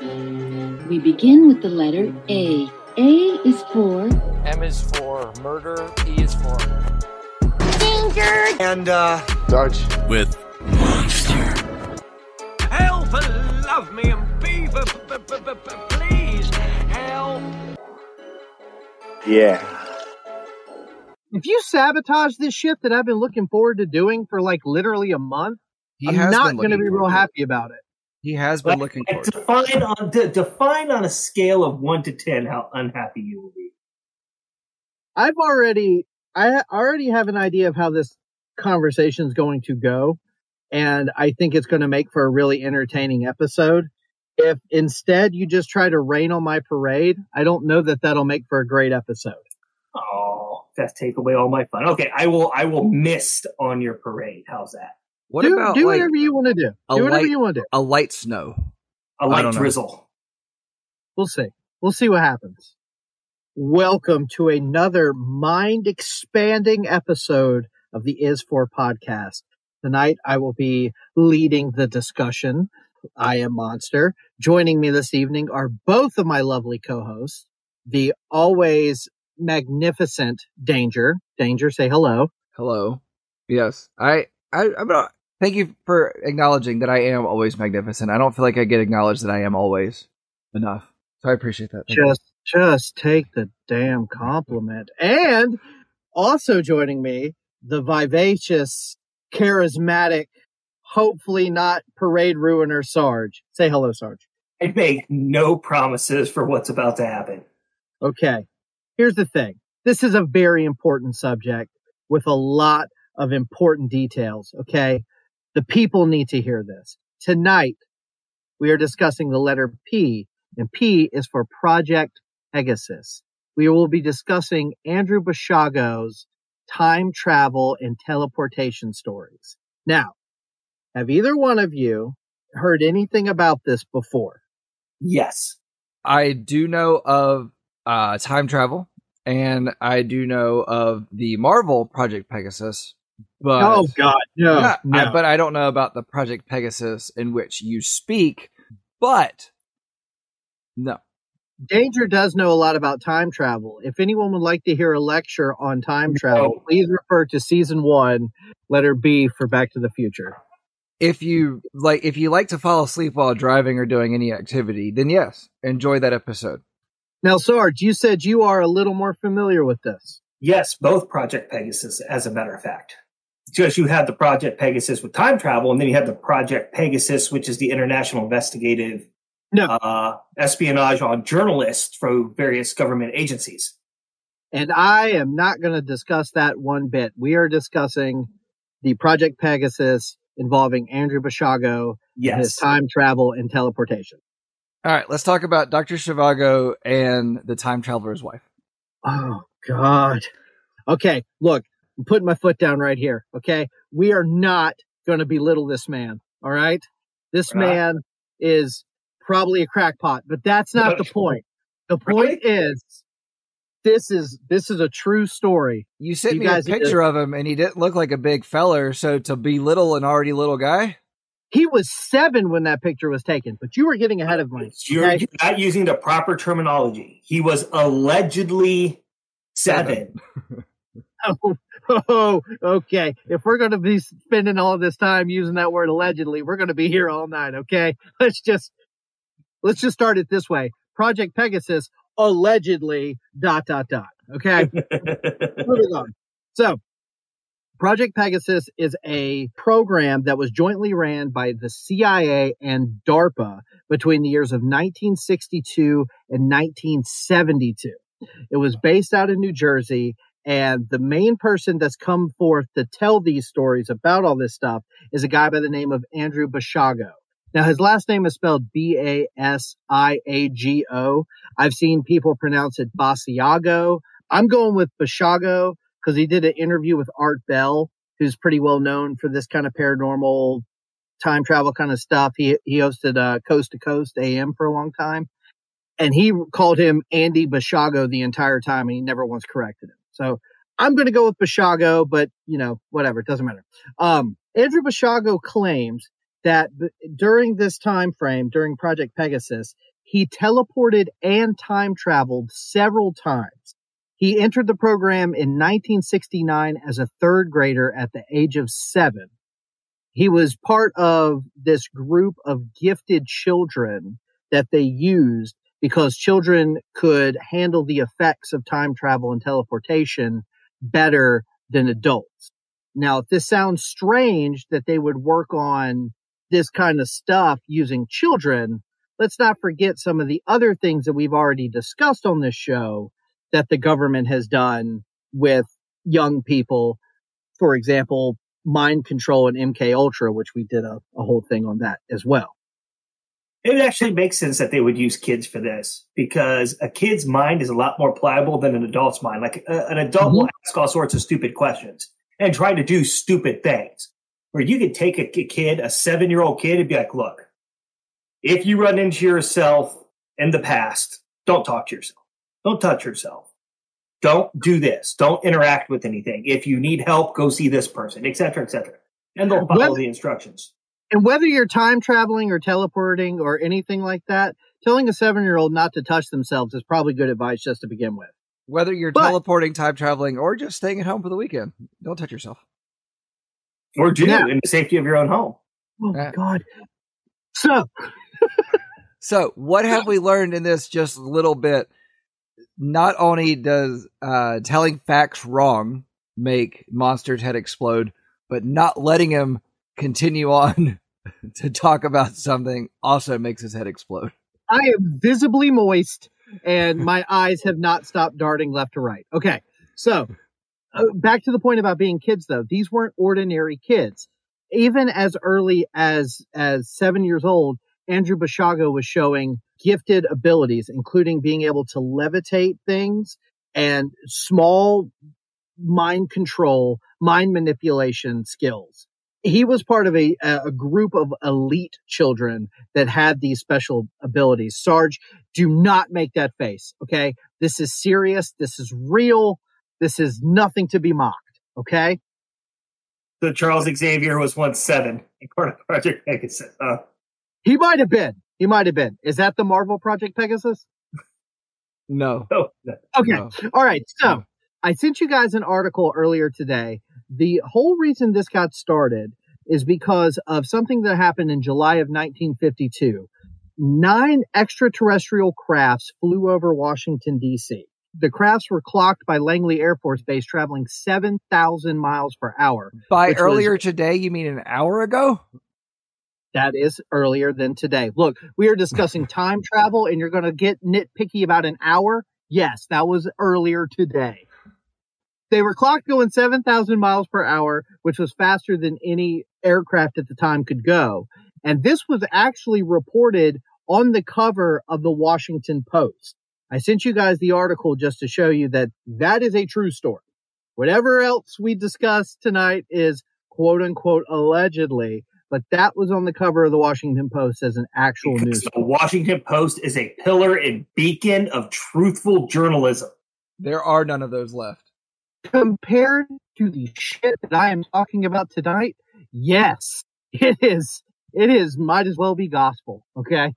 We begin with the letter A. A is for M is for murder. E is for danger. And, uh, Sarge. with Monster. help! Love me and be, b- b- b- b- b- please help. Yeah. If you sabotage this shit that I've been looking forward to doing for like literally a month, He I'm not going to be real forward to it. happy about it. He has been looking And forward. it. define on de- define on a scale of one to ten how unhappy you will be. I've already, I already have an idea of how this conversation is going to go, and I think it's going to make for a really entertaining episode. If instead you just try to rain on my parade, I don't know that that'll make for a great episode. Oh, that's take away all my fun. Okay, I will I will mist on your parade. How's that? What do about do like whatever you want to do. a Do whatever light- you want to do. a light snow? A I light drizzle. We'll see. We'll see what happens. Welcome to another mind expanding episode of the Is For podcast. Tonight I will be leading the discussion. I am Monster. Joining me this evening are both of my lovely co-hosts, the always magnificent Danger. Danger, say hello. Hello. Yes, I. I. I'm not. Thank you for acknowledging that I am always magnificent. I don't feel like I get acknowledged that I am always enough. So I appreciate that. Thank you. Just, just take the damn compliment. And also joining me, the vivacious, charismatic, hopefully not parade ruiner Sarge. Say hello, Sarge. I make no promises for what's about to happen. Okay. Here's the thing. This is a very important subject with a lot of important details. Okay. The people need to hear this. Tonight, we are discussing the letter P, and P is for Project Pegasus. We will be discussing Andrew Bashago's time travel and teleportation stories. Now, have either one of you heard anything about this before? Yes. I do know of uh, time travel, and I do know of the Marvel Project Pegasus. But oh God, no, Yeah, no. I, but I don't know about the Project Pegasus in which you speak. But no, Danger does know a lot about time travel. If anyone would like to hear a lecture on time travel, No. please refer to season one, letter B for Back to the Future. if you like, if you like to fall asleep while driving or doing any activity, then yes, enjoy that episode. Now, Sarge, you said you are a little more familiar with this. Yes, both Project Pegasus, as a matter of fact. Because you have the Project Pegasus with time travel, and then you have the Project Pegasus, which is the international investigative No. uh, espionage on journalists from various government agencies. And I am not going to discuss that one bit. We are discussing the Project Pegasus involving Andrew Bashago and his time travel and teleportation. All right, let's talk about Doctor Shivago and the time traveler's wife. Oh God. Okay, look, I'm putting my foot down right here. Okay, we are not going to belittle this man. All right, this man is probably a crackpot, but that's not the point. The point is, this is this is a true story. You sent You me a picture of him, and he didn't look like a big feller. So to belittle an already little guy, He was seven when that picture was taken, but you were getting ahead of me. You're okay? not using the proper terminology. He was allegedly seven. Oh, oh, okay. If we're going to be spending all this time using that word allegedly, we're going to be here all night. Okay, let's just let's just start it this way. Project Pegasus allegedly dot dot dot. Okay, moving on. So, Project Pegasus is a program that was jointly ran by the CIA and DARPA between the years of 1962 and 1972. It was based out in New Jersey, and the main person that's come forth to tell these stories about all this stuff is a guy by the name of Andrew Bashago. Now, his last name is spelled B A S I A G O. I've seen people pronounce it Basiago. I'm going with Bashago because he did an interview with Art Bell, who's pretty well known for this kind of paranormal time travel kind of stuff. He he hosted uh, Coast to Coast AM for a long time, and he called him Andy Bashago the entire time, and he never once corrected him. So I'm going to go with Bashago, but you know whatever, it doesn't matter. Um, Andrew Bashago claims that b- during this time frame, during Project Pegasus, he teleported and time traveled several times. He entered the program in 1969 as a third grader at the age of seven. He was part of this group of gifted children that they used because children could handle the effects of time travel and teleportation better than adults. Now, if this sounds strange that they would work on this kind of stuff using children, let's not forget some of the other things that we've already discussed on this show that the government has done with young people. For example, mind control and MK Ultra, which we did a, a whole thing on that as well. It actually makes sense that they would use kids for this because a kid's mind is a lot more pliable than an adult's mind. Like uh, an adult will ask all sorts of stupid questions and try to do stupid things. Where you could take a ki- kid, a seven year old kid, and be like, look, if you run into yourself in the past, don't talk to yourself. Don't touch yourself. Don't do this. Don't interact with anything. If you need help, go see this person, et cetera, et cetera. And they'll follow Well- the instructions. And whether you're time traveling or teleporting or anything like that, telling a seven year old not to touch themselves is probably good advice just to begin with. Whether you're But- teleporting, time traveling, or just staying at home for the weekend, don't touch yourself. Or do Yeah. in the safety of your own home. Oh my God. So, So, what have we learned in this just little bit? Not only does uh, telling facts wrong make Monster's head explode, but not letting him continue on to talk about something also makes his head explode. I am visibly moist and my eyes have not stopped darting left to right. Okay. So, uh, back to the point about being kids though. These weren't ordinary kids. Even as early as as 7 years old, Andrew Bashago was showing gifted abilities including being able to levitate things and small mind control, mind manipulation skills. He was part of a a group of elite children that had these special abilities. Sarge, do not make that face. Okay. This is serious. This is real. This is nothing to be mocked. Okay. So Charles Xavier was once seven in part of Project Pegasus. Uh, He might have been. He might have been. Is that the Marvel Project Pegasus? No. oh, no. Okay. no. All right. So No. I sent you guys an article earlier today. The whole reason this got started is because of something that happened in July of 1952. Nine extraterrestrial crafts flew over Washington, D.C. The crafts were clocked by Langley Air Force Base traveling 7,000 miles per hour. By Which was- earlier today, you mean an hour ago? That is earlier than today. Look, we are discussing time travel and you're going to get nitpicky about an hour. Yes, that was earlier today. They were clocked going 7,000 miles per hour, which was faster than any aircraft at the time could go. And this was actually reported on the cover of the Washington Post. I sent you guys the article just to show you that that is a true story. Whatever else we discuss tonight is quote unquote allegedly, but that was on the cover of the Washington Post as an actual Because news. the Washington Post is a pillar and beacon of truthful journalism. There are none of those left. Compared to the shit that I am talking about tonight, yes, it is. It is might as well be gospel. Okay.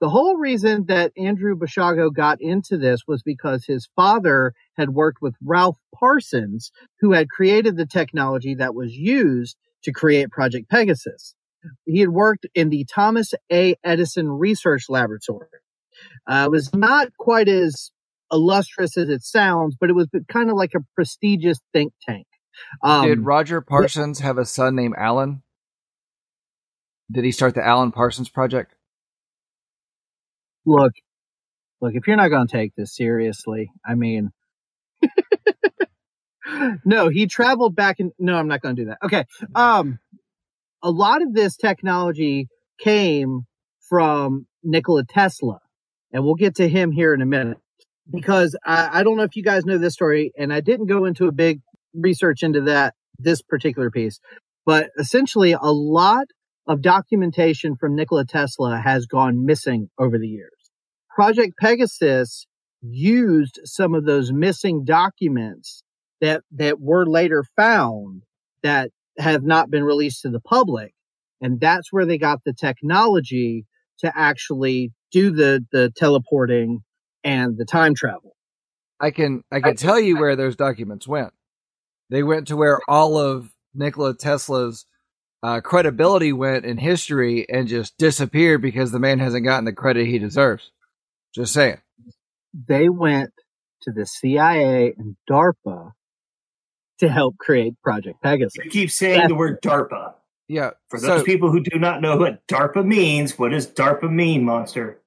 The whole reason that Andrew Bashago got into this was because his father had worked with Ralph Parsons, who had created the technology that was used to create Project Pegasus. He had worked in the Thomas A. Edison Research Laboratory. Uh, it was not quite as illustrious as it sounds, but it was kind of like a prestigious think tank. Um, Did Roger Parsons have a son named Alan? Did he start the Alan Parsons Project? look, look, if you're not going to take this seriously, I mean, no, he traveled back and no, I'm not going to do that. Okay. Um, a lot of this technology came from Nikola Tesla, and we'll get to him here in a minute because I, I don't know if you guys know this story, and I didn't go into a big research into that, this particular piece, but essentially a lot of documentation from Nikola Tesla has gone missing over the years. Project Pegasus used some of those missing documents that, that were later found that have not been released to the public. And that's where they got the technology to actually do the, the teleporting and the time travel. I can I can tell you where those documents went. They went to where all of Nikola Tesla's uh, credibility went in history and just disappeared because the man hasn't gotten the credit he deserves. Just saying. They went to the CIA and DARPA to help create Project Pegasus. You keep saying the word DARPA. Yeah. For those so, people who do not know what DARPA means, what does DARPA mean, Monster?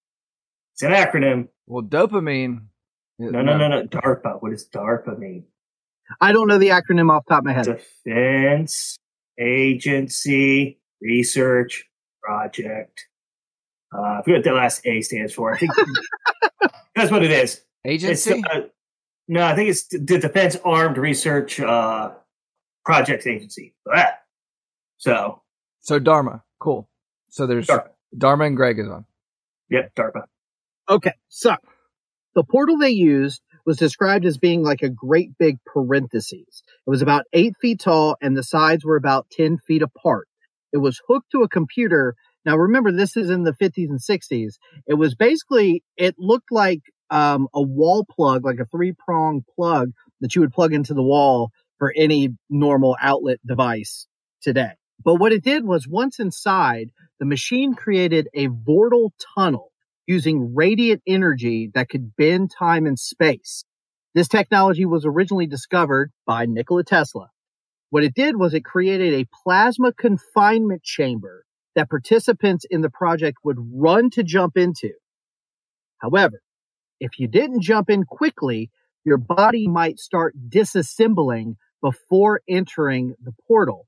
It's an acronym. Well, dopamine. No, no, no, no. DARPA. What does DARPA mean? I don't know the acronym off the top of my head. Defense Agency Research Project. Uh, I forget what the last A stands for. I think that's what it is. Agency. uh, no, I think it's the Defense Armed Research uh, Projects Agency. Ah. So, so Dharma. Cool. So there's DARPA. Dharma and Greg is on. Yep, DARPA. Okay, so the portal they used was described as being like a great big parentheses. It was about eight feet tall and the sides were about 10 feet apart. It was hooked to a computer. Now remember, this is in the 50s and 60s. It was basically, it looked like um, a wall plug, like a three prong plug that you would plug into the wall for any normal outlet device today. But what it did was once inside, the machine created a vortal tunnel using radiant energy that could bend time and space. This technology was originally discovered by Nikola Tesla. What it did was it created a plasma confinement chamber that participants in the project would run to jump into. However, if you didn't jump in quickly, your body might start disassembling before entering the portal.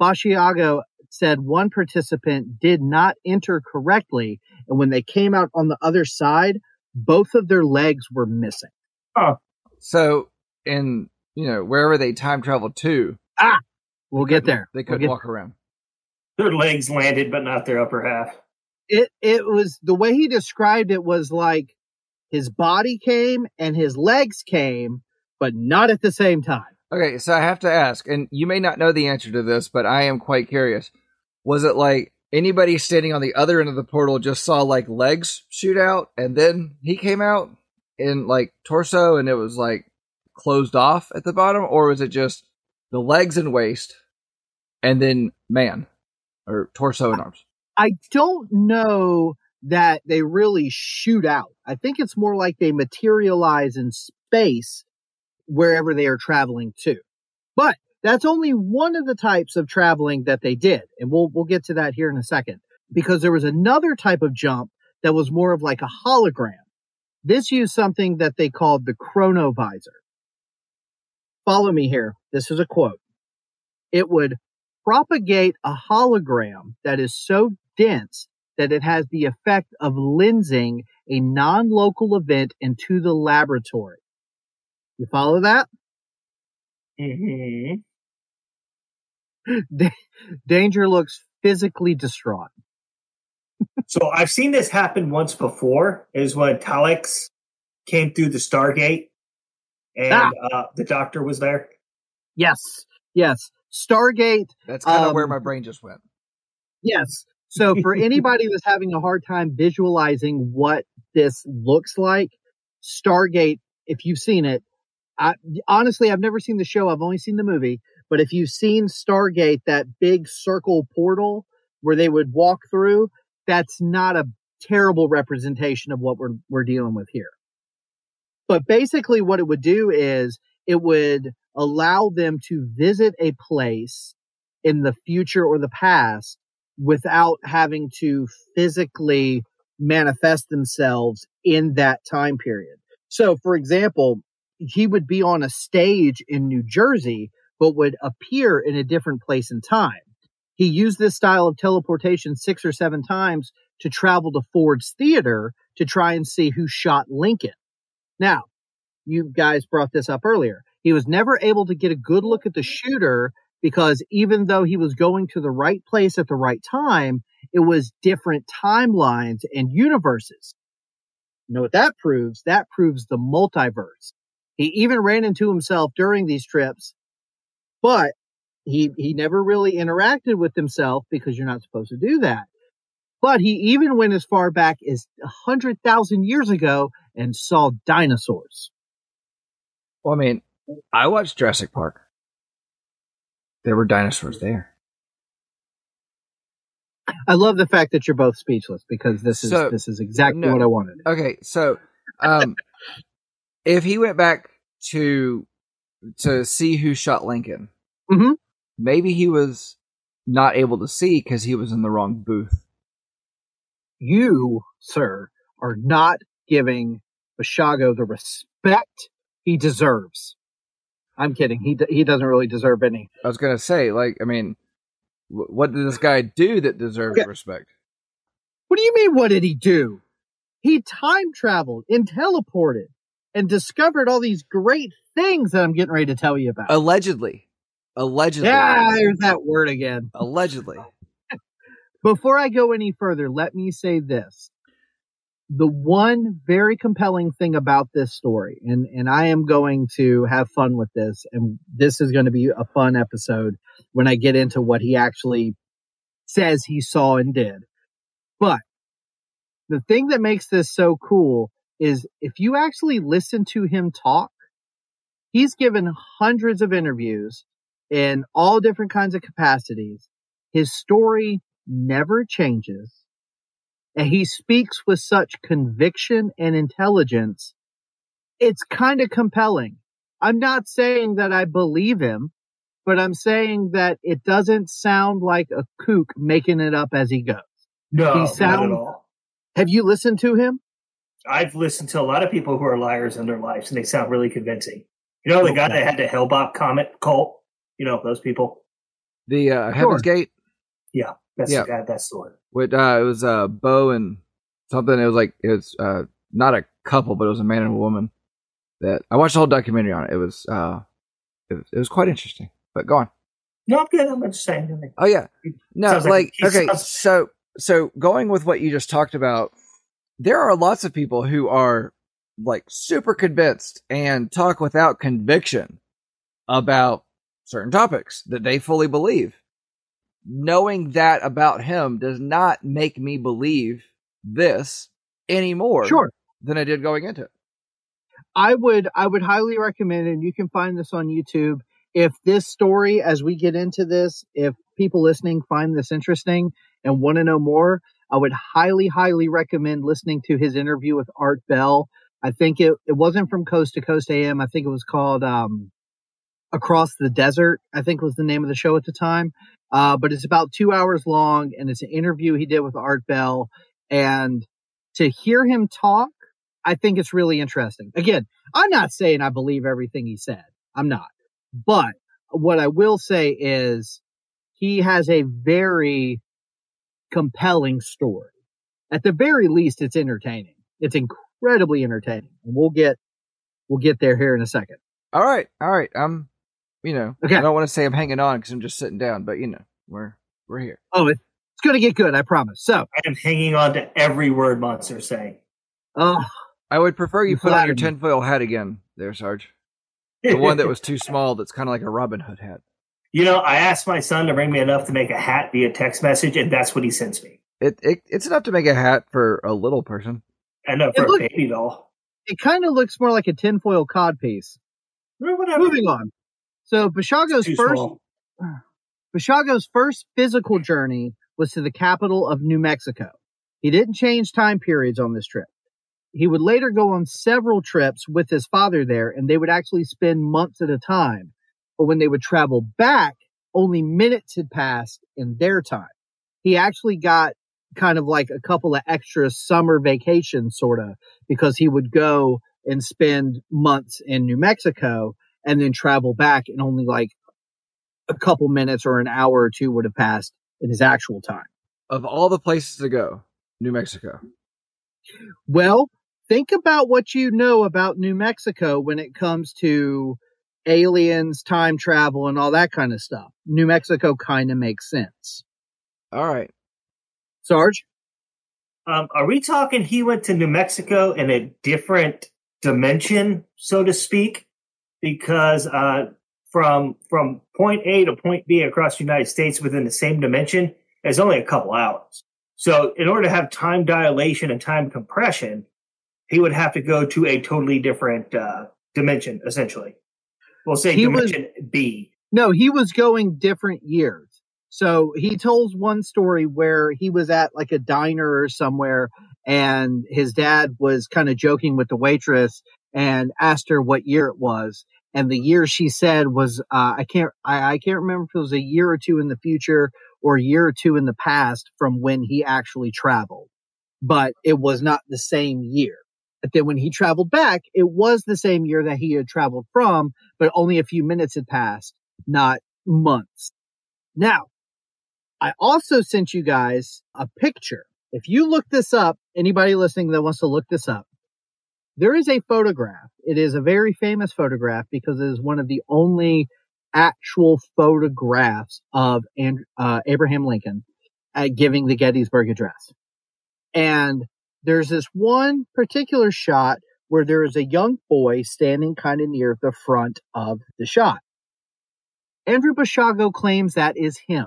Bashiago said one participant did not enter correctly, and when they came out on the other side, both of their legs were missing. Oh. So in you know wherever they time traveled to, Ah, We'll get there. They We'll couldn't walk around. Their legs landed, but not their upper half. It it was the way he described it was like his body came and his legs came, but not at the same time. Okay, so I have to ask, and you may not know the answer to this, but I am quite curious. Was it like anybody standing on the other end of the portal just saw like legs shoot out and then he came out in like torso and it was like closed off at the bottom? Or was it just the legs and waist and then man or torso and arms? I don't know that they really shoot out. I think it's more like they materialize in space wherever they are traveling to. But that's only one of the types of traveling that they did. And we'll, we'll get to that here in a second because there was another type of jump that was more of like a hologram. This used something that they called the chronovisor. Follow me here. This is a quote. It would propagate a hologram that is so dense that it has the effect of lensing a non-local event into the laboratory. You follow that? Mm-hmm. Da- Danger looks physically distraught. So I've seen this happen once before. Is when Talix came through the Stargate, and Ah. uh, the Doctor was there. Yes, yes. Stargate, That's kind of where Um, my brain just went. yes. So for anybody that's having a hard time visualizing what this looks like, Stargate, if you've seen it, I, honestly, I've never seen the show. I've only seen the movie. But if you've seen Stargate, that big circle portal where they would walk through, that's not a terrible representation of what we're we're dealing with here. But basically, what it would do is it would allow them to visit a place in the future or the past without having to physically manifest themselves in that time period. So, for example, he would be on a stage in New Jersey, but would appear in a different place and time. He used this style of teleportation six or seven times to travel to Ford's Theater to try and see who shot Lincoln. Now, you guys brought this up earlier. He was never able to get a good look at the shooter because even though he was going to the right place at the right time, it was different timelines and universes. You know what that proves? That proves the multiverse. He even ran into himself during these trips, but he he never really interacted with himself because you're not supposed to do that. But he even went as far back as a hundred thousand years ago and saw dinosaurs. Well, I mean, I watched Jurassic Park. There were dinosaurs there. I love the fact that you're both speechless because this is So- this is exactly no. what I wanted. Okay, so um, if he went back to to see who shot Lincoln, Mhm. maybe he was not able to see because he was in the wrong booth. You, sir, are not giving Bashago the respect he deserves. I'm kidding. He d- he doesn't really deserve any. I was gonna say, like, I mean, wh- what did this guy do that deserves Okay. respect? What do you mean? What did he do? He time traveled and teleported and discovered all these great things that I'm getting ready to tell you about. Allegedly, allegedly, yeah, there's that word again. allegedly. Before I go any further, let me say this. The one very compelling thing about this story, and, and I am going to have fun with this, and this is going to be a fun episode when I get into what he actually says he saw and did. But the thing that makes this so cool is if you actually listen to him talk, he's given hundreds of interviews in all different kinds of capacities. His story never changes. And he speaks with such conviction and intelligence. It's kind of compelling. I'm not saying that I believe him, but I'm saying that it doesn't sound like a kook making it up as he goes. No, He not at all. Have you listened to him? I've listened to a lot of people who are liars in their lives, and they sound really convincing. You know, the guy that had the Hale-Bopp Comet cult. You know those people. The uh, Heaven's Gate. That's Yeah. the guy. That's the one. With uh, it was uh, Bo and something. It was like it was uh, not a couple, but it was a man and a woman. That I watched the whole documentary on it. It was uh, it was, it was quite interesting. But go on. No, I'm good. I'm not saying anything. Oh yeah, no, Sounds like, like- okay. sounds- So so going with what you just talked about, there are lots of people who are like super convinced and talk without conviction about certain topics that they fully believe. Knowing that about him does not make me believe this anymore Sure. than I did going into it. I would I would highly recommend, and you can find this on YouTube. If this story, as we get into this, if people listening find this interesting and want to know more, I would highly, highly recommend listening to his interview with Art Bell. I think it, it wasn't from Coast to Coast AM. I think it was called um, Across the Desert, I think was the name of the show at the time. Uh, but it's about two hours long and it's an interview he did with Art Bell. And to hear him talk, I think it's really interesting. Again, I'm not saying I believe everything he said. I'm not. But what I will say is he has a very compelling story. At the very least, it's entertaining. It's incredibly entertaining. And we'll get, we'll get there here in a second. All right, all right. I'm, you know, Okay. I don't want to say I'm hanging on because I'm just sitting down, but you know, we're we're here. Oh, it's going to get good. I promise. So, I am hanging on to every word Monster's saying. oh, I would prefer you You put on your tinfoil hat again, there, Sarge. The one that was too small. That's kind of like a Robin Hood hat. You know, I asked my son to bring me enough to make a hat via text message, and that's what he sends me. It, it it's enough to make a hat for a little person. I know for It look- a baby doll. it kind of looks more like a tinfoil cod piece. Whatever. Moving on. So Bashago's first small. Bashago's first physical journey was to the capital of New Mexico. He didn't change time periods on this trip. He would later go on several trips with his father there, and they would actually spend months at a time. But when they would travel back, only minutes had passed in their time. He actually got kind of like a couple of extra summer vacations, sort of, because he would go and spend months in New Mexico and then travel back and only like a couple minutes or an hour or two would have passed in his actual time. Of all the places to go, New Mexico. Well, think about what you know about New Mexico when it comes to aliens, time travel, and all that kind of stuff. New Mexico kind of makes sense. All right. Sarge? Um, are we talking he went to New Mexico in a different dimension, so to speak? Because uh, from from point A to point B across the United States within the same dimension is only a couple hours. So in order to have time dilation and time compression, he would have to go to a totally different uh, dimension, essentially. We'll say He was- dimension B. No, he was going different years. So he tells one story where he was at like a diner or somewhere and his dad was kind of joking with the waitress and asked her what year it was. And the year she said was, uh, I can't, I, I can't remember if it was a year or two in the future or a year or two in the past from when he actually traveled. But it was not the same year. But then when he traveled back, it was the same year that he had traveled from, but only a few minutes had passed not months. Now, I also sent you guys a picture. If you look this up, anybody listening that wants to look this up, there is a photograph. It is a very famous photograph because it is one of the only actual photographs of and, uh, Abraham Lincoln at giving the Gettysburg Address. And there's this one particular shot where there is a young boy standing kind of near the front of the shot. Andrew Bashago claims that is him.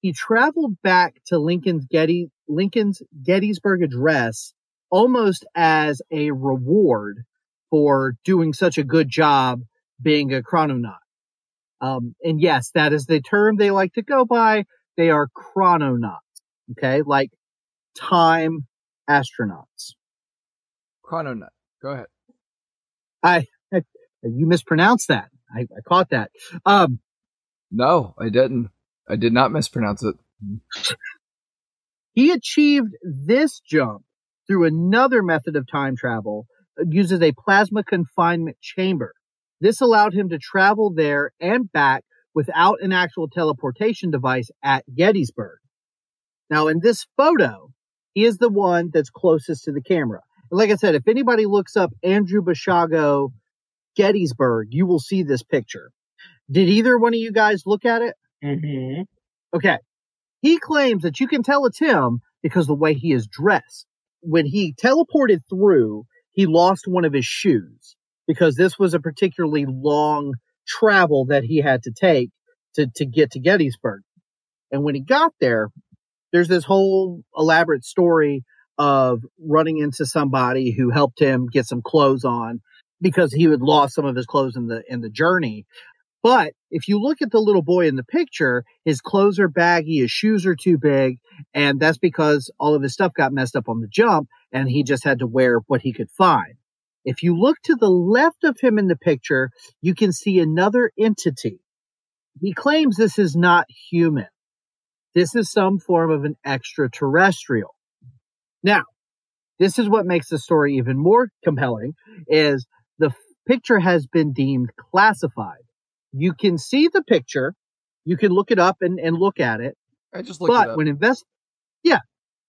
He traveled back to Lincoln's Getty, Lincoln's Gettysburg Address almost as a reward for doing such a good job being a chrononaut. Um, and yes, that is the term they like to go by. They are chrononauts. Okay. Like time astronauts. Chrononaut. Go ahead. I, you mispronounced that. I, I caught that. Um, No, I didn't. I did not mispronounce it. He achieved this jump through another method of time travel, uh, uses a plasma confinement chamber. This allowed him to travel there and back without an actual teleportation device at Gettysburg. Now, in this photo, he is the one that's closest to the camera. And like I said, if anybody looks up Andrew Bashago Gettysburg, you will see this picture. Did either one of you guys look at it? Mm-hmm. Okay. He claims that you can tell it's him because the way he is dressed. When he teleported through, he lost one of his shoes because this was a particularly long travel that he had to take to, to get to Gettysburg. And when he got there, there's this whole elaborate story of running into somebody who helped him get some clothes on because he had lost some of his clothes in the in the journey. But if you look at the little boy in the picture, his clothes are baggy, his shoes are too big, and that's because all of his stuff got messed up on the jump and he just had to wear what he could find. If you look to the left of him in the picture, you can see another entity. He claims this is not human. This is some form of an extraterrestrial. Now, this is what makes the story even more compelling is the picture has been deemed classified. You can see the picture. You can look it up and, and look at it. I just looked it But up. when invest, yeah,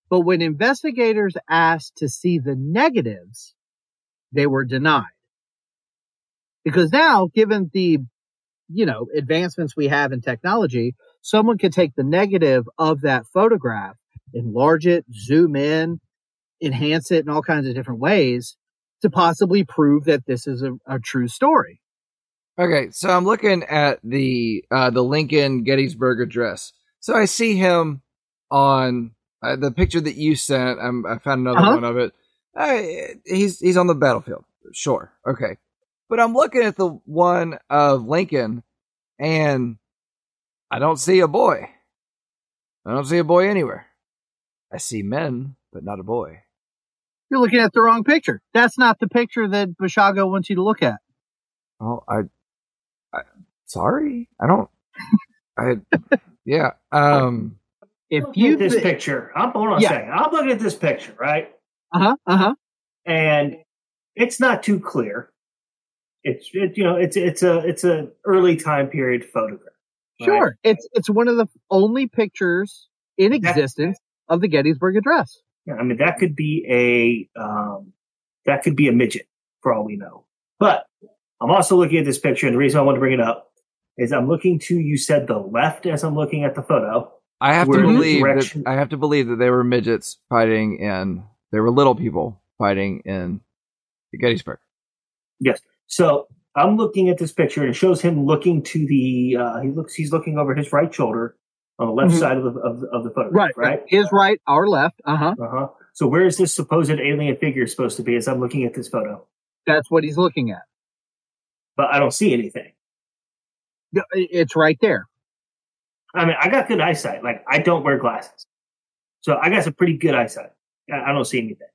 but when investigators asked to see the negatives, they were denied. Because now, given the, you know, advancements we have in technology, someone could take the negative of that photograph, enlarge it, zoom in, enhance it in all kinds of different ways to possibly prove that this is a, a true story. Okay, so I'm looking at the uh, the Lincoln Gettysburg Address. So I see him on uh, the picture that you sent. I'm, I found another Uh-huh. one of it. Uh, he's he's on the battlefield. Sure, okay, but I'm looking at the one of Lincoln, and I don't see a boy. I don't see a boy anywhere. I see men, but not a boy. You're looking at the wrong picture. That's not the picture that Bashago wants you to look at. Oh, I, I sorry, I don't. I yeah. Um. If you, this thi- picture. I'm hold on a Yeah. second. I'm looking at this picture, right? uh huh, uh huh. And it's not too clear. It's it, you know it's it's a it's a early time period photograph. right? Sure. It's it's one of the only pictures in existence of the Gettysburg Address. Yeah, I mean that could be a um, that could be a midget for all we know. But I'm also looking at this picture, and the reason I want to bring it up is I'm looking to you said the left as I'm looking at the photo. I have to Where the believe that I have to believe that they were midgets fighting in. They were little people fighting in Gettysburg. Yes. So I'm looking at this picture and it shows him looking to the. Uh, he looks. He's looking over his right shoulder on the left Mhm. side of the of, the- of the photograph. Right. His right, our left. Uh huh. Uh huh. So where is this supposed alien figure supposed to be? As I'm looking at this photo, That's what he's looking at. but I don't see anything. It's right there. I mean, I got good eyesight. Like I don't wear glasses, so I got some pretty good eyesight. I, I don't see anything.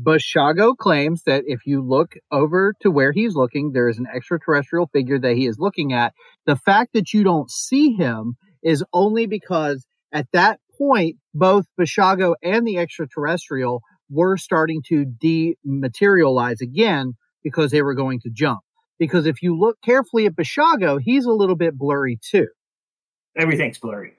Bashago claims that if you look over to where he's looking, there is an extraterrestrial figure that he is looking at. The fact that you don't see him is only because at that point, both Bashago and the extraterrestrial were starting to dematerialize again because they were going to jump. Because if you look carefully at Bashago, he's a little bit blurry too. Everything's blurry.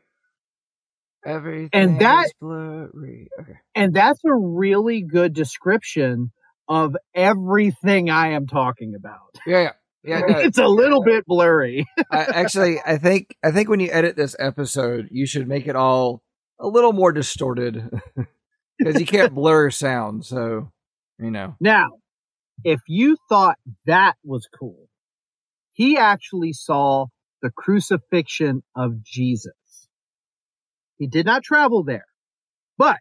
Everything that- is blurry. Okay. And that's a really good description of everything I am talking about. Yeah, yeah, yeah. no, it's a little bit blurry. I, actually, I think I think when you edit this episode, you should make it all a little more distorted because you can't blur sound. So you know, Now, if you thought that was cool, he actually saw the crucifixion of Jesus. He did not travel there, but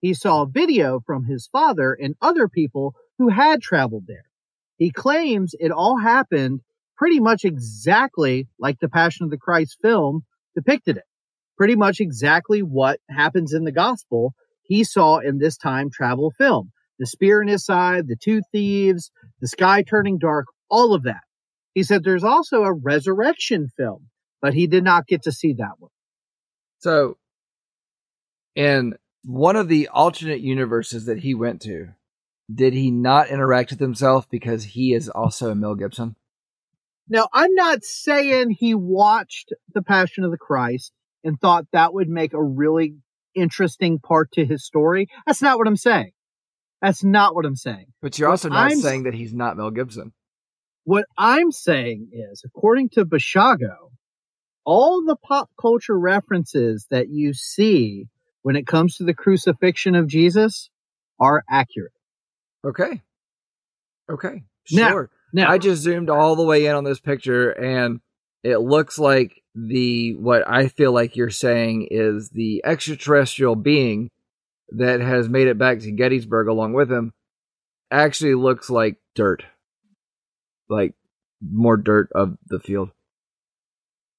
he saw a video from his father and other people who had traveled there. He claims it all happened pretty much exactly like the Passion of the Christ film depicted it. Pretty much exactly what happens in the gospel he saw in this time travel film the spear in his side, the two thieves, the sky turning dark, all of that. He said there's also a resurrection film, but he did not get to see that one. so in one of the alternate universes that he went to, did he not interact with himself because he is also a Mel Gibson? Now, I'm not saying he watched The Passion of the Christ and thought that would make a really interesting part to his story. That's not what I'm saying. That's not what I'm saying. But you're What also not I'm- saying that he's not Mel Gibson. What I'm saying is, according to Bashago, all the pop culture references that you see when it comes to the crucifixion of Jesus are accurate. Okay. Okay. Now- Sure. Now, I just zoomed all the way in on this picture and it looks like the what I feel like you're saying is the extraterrestrial being that has made it back to Gettysburg along with him actually looks like dirt. Like more dirt of the field.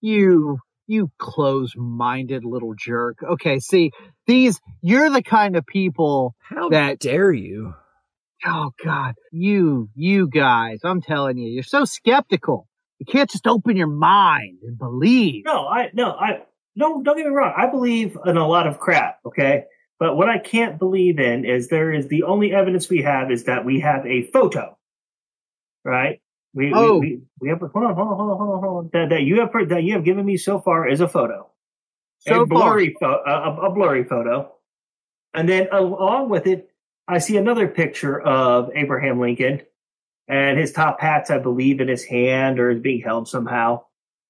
you, you close-minded little jerk. Okay, see, these, you're the kind of people How That- dare you? Oh God, you, you guys, I'm telling you, you're so skeptical. You can't just open your mind and believe. No, I no, I no. Don't get me wrong. I believe in a lot of crap. Okay, but what I can't believe in is there is the only evidence we have is that we have a photo, right? We Oh. we, we, have hold on, hold on, hold on, hold on, hold on. That, that you have that you have given me so far is a photo, So a blurry photo, a, a blurry photo, and then along with it, I see another picture of Abraham Lincoln, and his top hat's, I believe, in his hand or is being held somehow.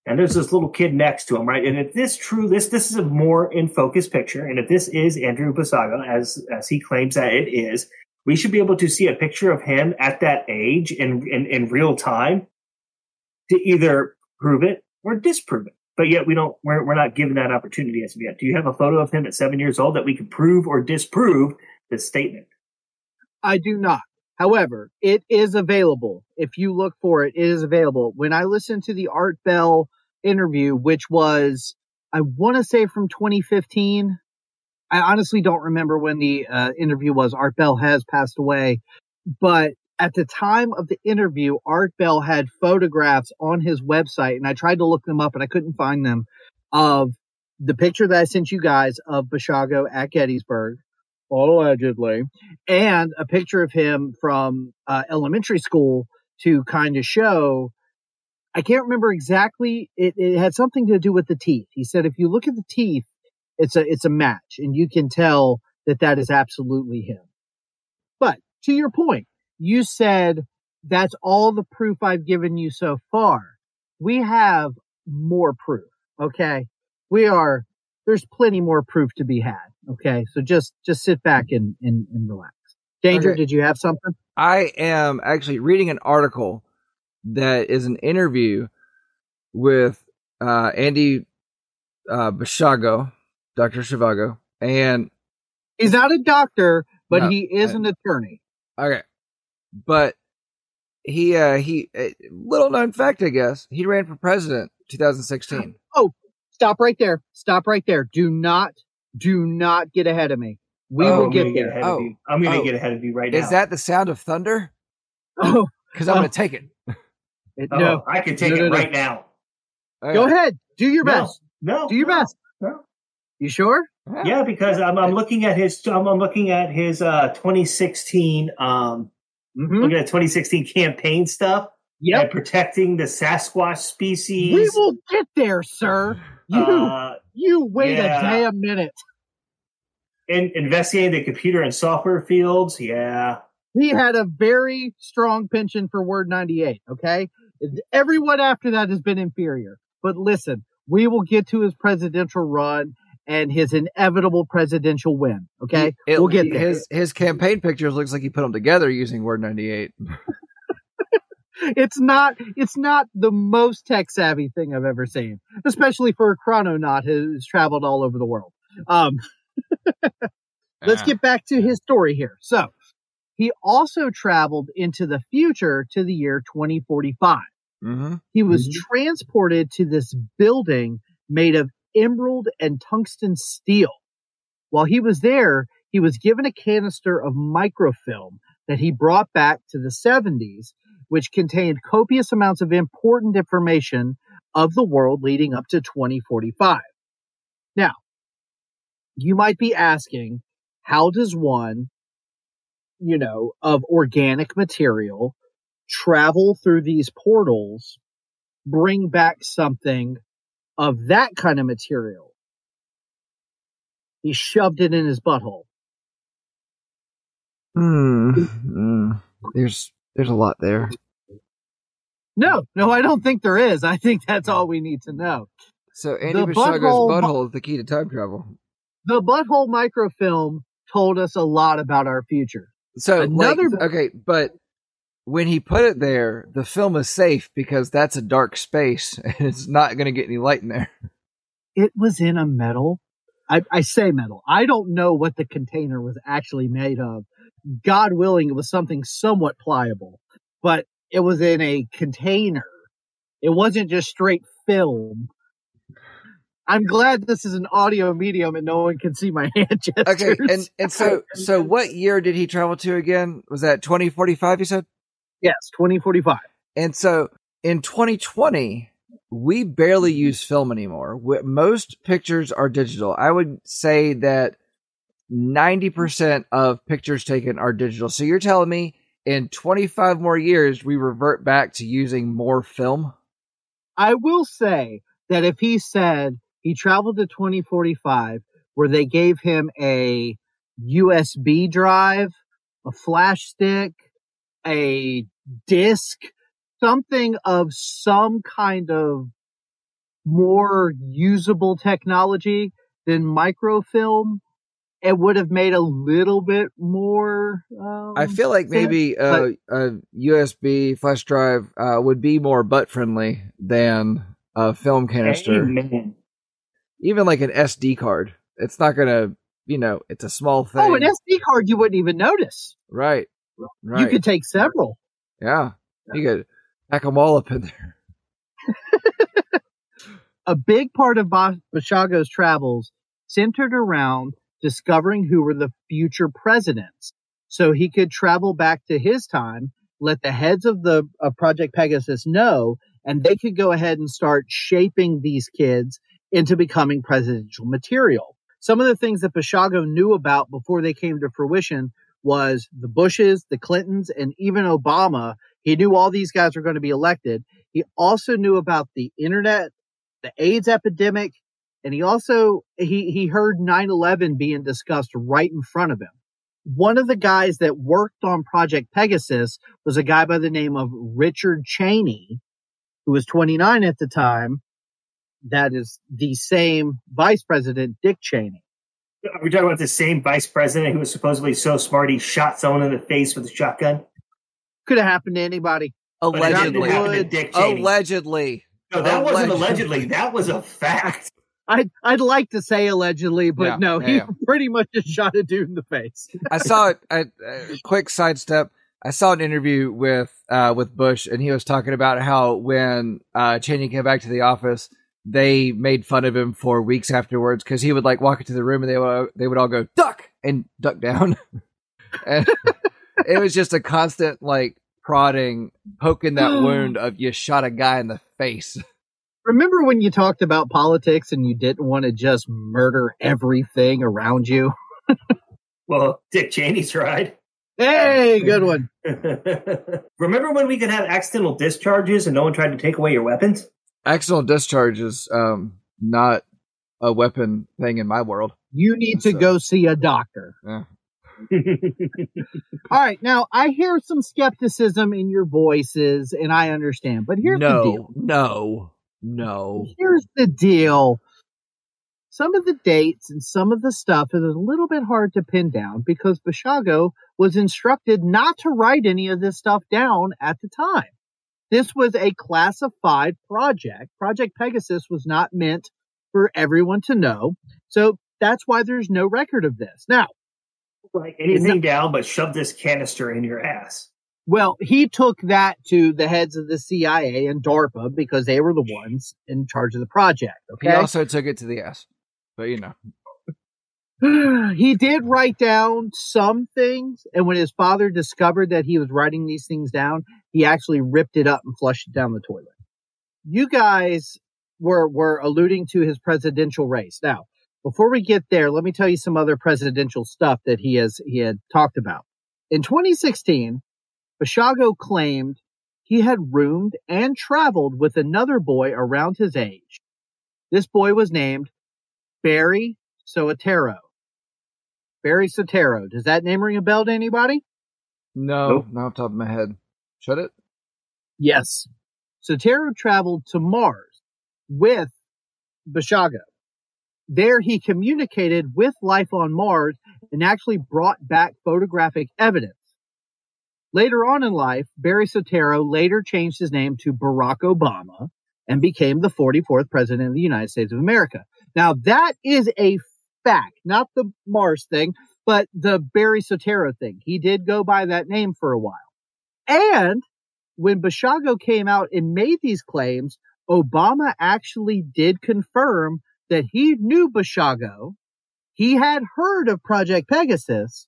And there's this little kid next to him, right? And if this true, this this is a more in focus picture, and if this is Andrew Basaga, as as he claims that it is, we should be able to see a picture of him at that age in in, in real time to either prove it or disprove it. But yet we don't we're we're not given that opportunity as of yet. Do you have a photo of him at seven years old that we can prove or disprove this statement? I do not. However, it is available. If you look for it, it is available. When I listened to the Art Bell interview, which was, I want to say from 2015. I honestly don't remember when the uh, interview was. Art Bell has passed away, but at the time of the interview, Art Bell had photographs on his website, and I tried to look them up and I couldn't find them of the picture that I sent you guys of Bashago at Gettysburg, allegedly, and a picture of him from uh, elementary school to kind of show. I can't remember exactly. It, it had something to do with the teeth. He said if you look at the teeth, it's a it's a match, and you can tell that that is absolutely him. But to your point, you said that's all the proof I've given you so far. We have more proof. Okay, we are. There's plenty more proof to be had. Okay, so just just sit back and and, and relax. Danger, Okay. did you have something? I am actually reading an article that is an interview with uh, Andy uh, Bashago, Dr. Shivago, and He's not a doctor, but No, he is I- an attorney. okay, but he uh, he uh, little known fact, I guess he ran for president 2016. Oh, Stop right there. Stop right there. Do not, do not get ahead of me. We Oh, will I'm get gonna there. ahead Oh. of you. I'm going to Oh. get ahead of you right now. Is that the sound of thunder? Oh, Because I'm Oh. going to take it. it- Oh, no. I can take No, no, it no. right now. Go ahead. Do your No, best. No, Do your no, best. no. You sure? Yeah, because I'm, I'm looking at his I'm, I'm looking at his uh 2016 um Mm-hmm. looking at 2016 campaign stuff Yep. and protecting the Sasquatch species. We will get there, sir. You, uh, you wait yeah. a damn minute. in, investigating the computer and software fields. Yeah, He had a very strong penchant for Word 98. Okay. Everyone after that has been inferior. But listen, we will get to his presidential run and his inevitable presidential win. Okay. It- we'll get there. his his campaign pictures looks like he put them together using Word 98. it's not it's not the most tech savvy thing I've ever seen, especially for a chrononaut who's traveled all over the world. Um, let's get back to his story here. So he also traveled into the future to the year 2045. Mm-hmm. He was Mhm. transported to this building made of emerald and tungsten steel. While he was there, he was given a canister of microfilm that he brought back to the 70s, which contained copious amounts of important information of the world leading up to 2045. Now, you might be asking, how does one, you know, of organic material travel through these portals, bring back something of that kind of material? He shoved it in his butthole. Hmm. Mm. There's there's a lot there. No, no, I don't think there is. I think that's all we need to know. So Andy The butthole- butthole is the key to time travel. The butthole microfilm told us a lot about our future. So Another- like, okay, but when he put it there, the film is safe because that's a dark space and it's not going to get any light in there. It was in a metal. I, I say metal. I don't know what the container was actually made of. God willing, it was something somewhat pliable, but it was in a container. It wasn't just straight film. I'm glad this is an audio medium and no one can see my hand gestures. Okay, and and so so what year did he travel to again? Was that 2045 you said? yes, 2045. And so in 2020, we barely mm-hmm. use film anymore. Most pictures are digital. I would say that 90% of pictures taken are digital. So you're telling me in 25 more years, we revert back to using more film? I will say that if he said he traveled to 2045 where they gave him a USB drive, a flash stick, a disc, something of some kind of more usable technology than microfilm, it would have made a little bit more. Um, I feel like maybe uh, a USB flash drive uh, would be more butt friendly than a film canister. Amen. Even like an SD card. It's not going to, you know, it's a small thing. Oh, an SD card you wouldn't even notice. Right. Right. You could take several. yeah. You could pack them all up in there. a big part of Ba- Bashago's travels centered around discovering who were the future presidents. So he could travel back to his time, let the heads of the of Project Pegasus know, and they could go ahead and start shaping these kids into becoming presidential material. Some of the things that Bashago knew about before they came to fruition was the Bushes, the Clintons, and even Obama. He knew all these guys were going to be elected. He also knew about the internet, the AIDS epidemic, and he also he he heard 9/11 being discussed right in front of him. One of the guys that worked on Project Pegasus was a guy by the name of Richard Cheney, who was 29 at the time. That is the same Vice President Dick Cheney. Are we talking about the same vice president who was supposedly so smart he shot someone in the face with a shotgun? Could have happened to anybody. But Allegedly. happen to Dick Cheney. Allegedly. no, that wasn't allegedly. allegedly. That was a fact. I'd I'd like to say allegedly, but Yeah, no, yeah, he yeah. pretty much just shot a dude in the face. I saw it. A, a quick sidestep. I saw an interview with uh, with Bush, and he was talking about how when uh, Cheney came back to the office, they made fun of him for weeks afterwards because he would like walk into the room and they would they would all go duck and duck down, and it was just a constant like prodding, poking that wound of you shot a guy in the face. Remember when you talked about politics and you didn't want to just murder everything around you? Well, Dick Cheney tried. Hey, good one. Remember when we could have accidental discharges and no one tried to take away your weapons? Accidental discharges, um, not a weapon thing in my world. You need to So- go see a doctor. Yeah. All right, now I hear some skepticism in your voices, and I understand. But here's the deal. no, no, no. Here's the deal. Some of the dates and some of the stuff is a little bit hard to pin down because Bashago was instructed not to write any of this stuff down at the time. This was a classified project. Project Pegasus was not meant for everyone to know. So that's why there's no record of this. Now, Write anything down but shove this canister in your ass. Well, he took that to the heads of the CIA and DARPA because they were the ones in charge of the project. Okay. He also took it to the S, but you know. he did write down some things, and when his father discovered that he was writing these things down, he actually ripped it up and flushed it down the toilet. You guys were were alluding to his presidential race. Now, before we get there, let me tell you some other presidential stuff that he has he had talked about. In 2016, Bashago claimed he had roomed and traveled with another boy around his age. This boy was named Barry Soetoro. Barry Soetoro. Does that name ring a bell to anybody? No, Nope. not off the top of my head. Shut it. Yes. Soetoro traveled to Mars with Bashago. There he communicated with life on Mars and actually brought back photographic evidence. Later on in life, Barry Soetoro later changed his name to Barack Obama and became the 44th president of the United States of America. Now that is a fact, not the Mars thing, but the Barry Soetoro thing. He did go by that name for a while. And when Bashago came out and made these claims, Obama actually did confirm that he knew Bashago. He had heard of Project Pegasus,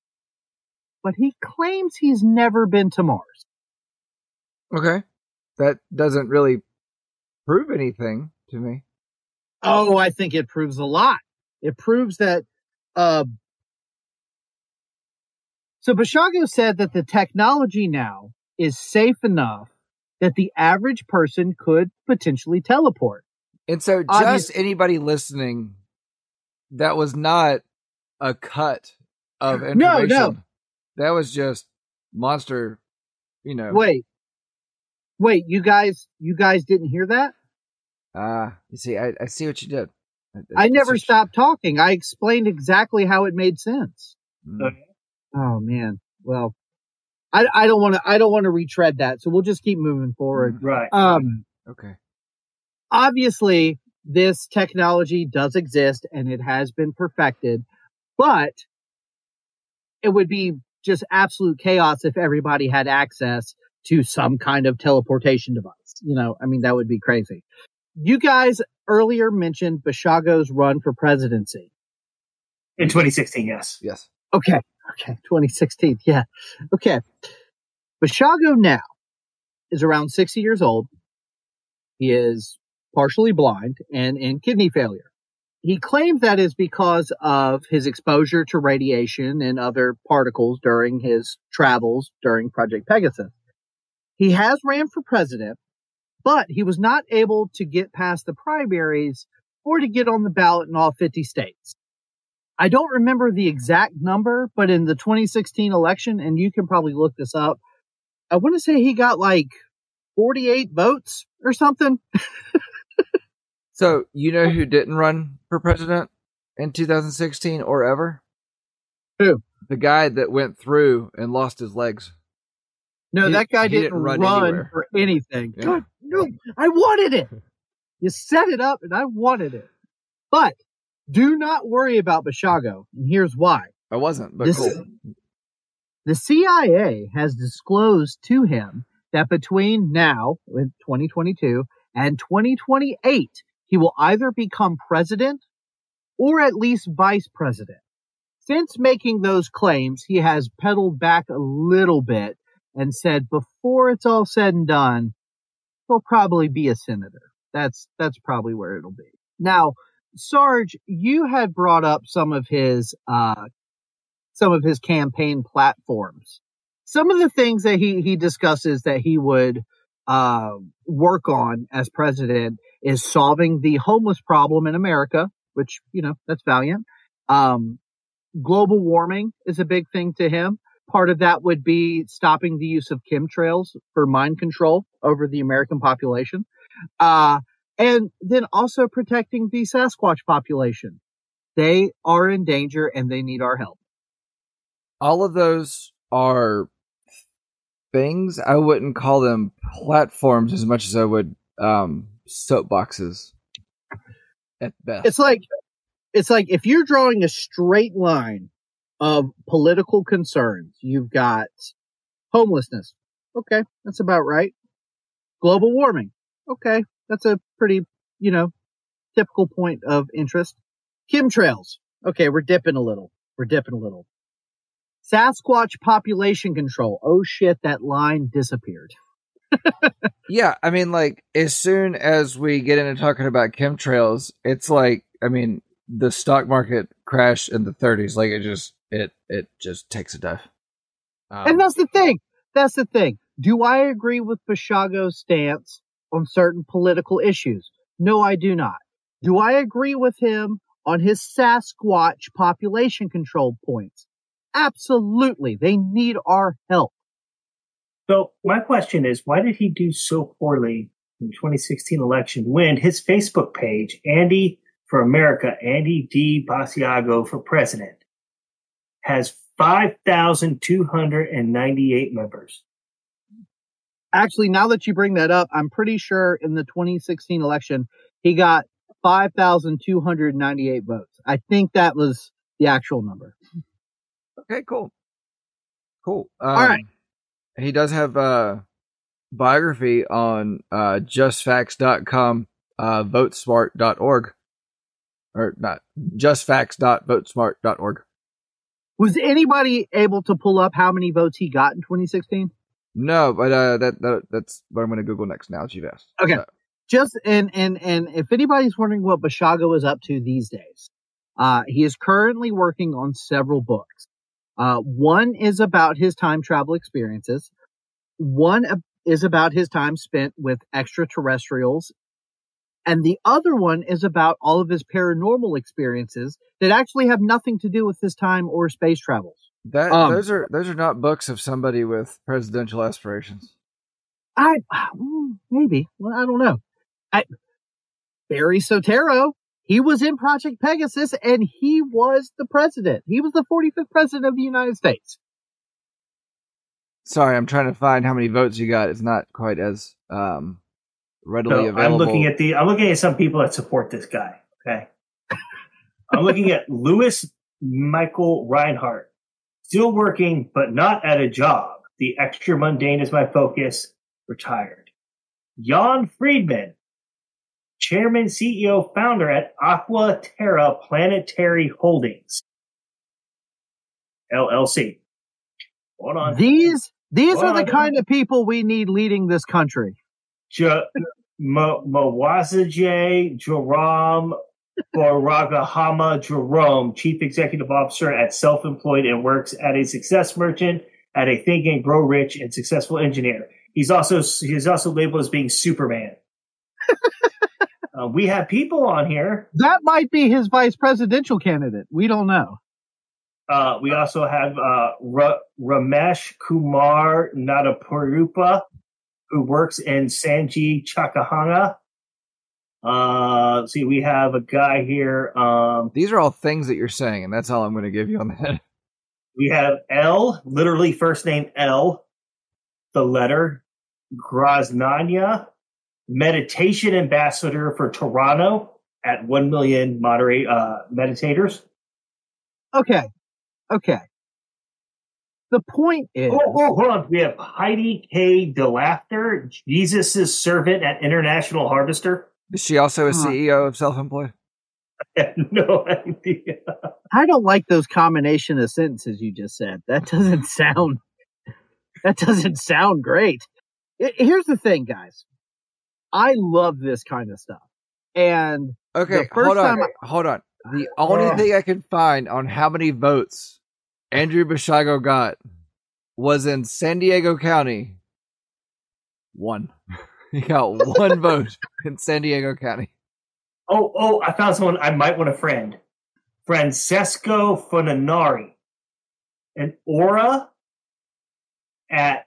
but he claims he's never been to Mars. Okay. That doesn't really prove anything to me. Oh, I think it proves a lot. It proves that, uh, so Bashago said that the technology now is safe enough that the average person could potentially teleport. And so, just Obvious- anybody listening, that was not a cut of information. No, no. That was just monster, you know. Wait, wait, you guys, you guys didn't hear that? Ah, you see, I, I see what you did. I never It's- stopped talking. I explained exactly how it made sense. Mm. Oh man. Well, I, I don't want to, I don't want to retread that. So we'll just keep moving forward. Right. Um, Okay. obviously this technology does exist and it has been perfected, but it would be just absolute chaos if everybody had access to some kind of teleportation device. You know, I mean, that would be crazy. You guys earlier mentioned Bashago's run for presidency. In 2016, yes. Yes. Okay. Okay. 2016. Yeah. Okay. Bashago now is around 60 years old. He is partially blind and in kidney failure. He claims that is because of his exposure to radiation and other particles during his travels during Project Pegasus. He has ran for president, but he was not able to get past the primaries or to get on the ballot in all 50 states. I don't remember the exact number, but in the 2016 election, and you can probably look this up, I want to say he got like 48 votes or something. So, you know who didn't run for president in 2016 or ever? Who? The guy that went through and lost his legs. No, He- that guy didn't, didn't run run, for anything. Yeah. God, no, I wanted it. You set it up and I wanted it. But do not worry about Bashago. And here's why. I wasn't, but This- cool. The CIA has disclosed to him that between now, in 2022, and 2028, he will either become president or at least vice president. Since making those claims, he has pedaled back a little bit and said before it's all said and done, he'll probably be a senator. That's, that's probably where it'll be. Now, Sarge, you had brought up some of his, uh, some of his campaign platforms. Some of the things that he, he discusses that he would, uh, work on as president is solving the homeless problem in America, which, you know, that's valiant. Um, global warming is a big thing to him. Part of that would be stopping the use of chemtrails for mind control over the American population. Uh, and then also protecting the Sasquatch population. They are in danger and they need our help. all of those are things. I wouldn't call them platforms as much as I would um, soapboxes at best. It's like, it's like if you're drawing a straight line of political concerns, you've got homelessness. Okay. That's about right. Global warming. Okay. That's a pretty, you know, typical point of interest. Chemtrails. Okay. We're dipping a little. We're dipping a little. Sasquatch population control. Oh shit. That line disappeared. yeah, I mean, like as soon as we get into talking about chemtrails, it's like, I mean, the stock market crashed in the 30s. Like it just, it, it just takes a dive. Um, And that's the thing. That's the thing. Do I agree with Bashago's stance on certain political issues? No, I do not. Do I agree with him on his Sasquatch population control points? Absolutely. They need our help. So my question is, why did he do so poorly in the 2016 election when his Facebook page, Andy for America, Andy D. Basiago for president, has 5,298 members? Actually, now that you bring that up, I'm pretty sure in the 2016 election, he got 5,298 votes. I think that was the actual number. Okay, cool. Cool. Um, All right. He does have a biography on uh, justfacts.com, uh, votesmart.org. Or not, justfacts.votesmart.org. Was anybody able to pull up how many votes he got in 2016? No, but uh, that, that that's what I'm going to Google next now that you've asked. Okay. So, just and and and if anybody's wondering what Bashago is up to these days, uh, he is currently working on several books. Uh, one is about his time travel experiences. One is about his time spent with extraterrestrials. And the other one is about all of his paranormal experiences that actually have nothing to do with his time or space travels. that Um, those are those are not books of somebody with presidential aspirations. I mm, maybe. Well, I don't know. I Barry Soetoro. He was in Project Pegasus, and he was the president. He was the 45th president of the United States. Sorry, I'm trying to find how many votes you got. It's not quite as um, readily So available. I'm looking at the I'm looking at some people that support this guy. Okay. I'm looking at Louis Michael Reinhardt. Still working, but not at a job. The extra mundane is my focus. Retired. Jan Friedman, chairman, CEO, founder at Aqua Terra Planetary Holdings. LLC. Hold on. These these are the kind of people we need leading this country. Ja- Ma- Mawazaje Jerome Baragahama Jerome, Chief Executive Officer at Self Employed and works at a success merchant at a Think and Grow Rich and successful engineer. He's also he's also labeled as being Superman. uh, we have people on here. That might be his vice presidential candidate. We don't know. Uh, we also have uh, Ra- Ramesh Kumar Nadapurupa, who works in Sanji Chakahanga. Uh, see, we have a guy here. Um, These are all things that you're saying, and that's all I'm going to give you on that. we have L, literally first name L, the letter, Grosnaya, meditation ambassador for Toronto at 1 million moderate uh, meditators. Okay. Okay. The point is, Oh, oh, hold on. We have Heidi K. DeLaughter, Jesus' servant at International Harvester. Is she also a Huh. CEO of Self Employed? I have no idea. I don't like those combination of sentences you just said. That doesn't sound, that doesn't sound great. I- Here's the thing, guys. I love this kind of stuff. And Okay, The first hold on. time Hold on. The only Ugh. thing I can find on how many votes Andrew Bashago got was in San Diego County. One. he got one vote in San Diego County. Oh, oh, I found someone I might want a friend. Francesco Fonanari. An aura at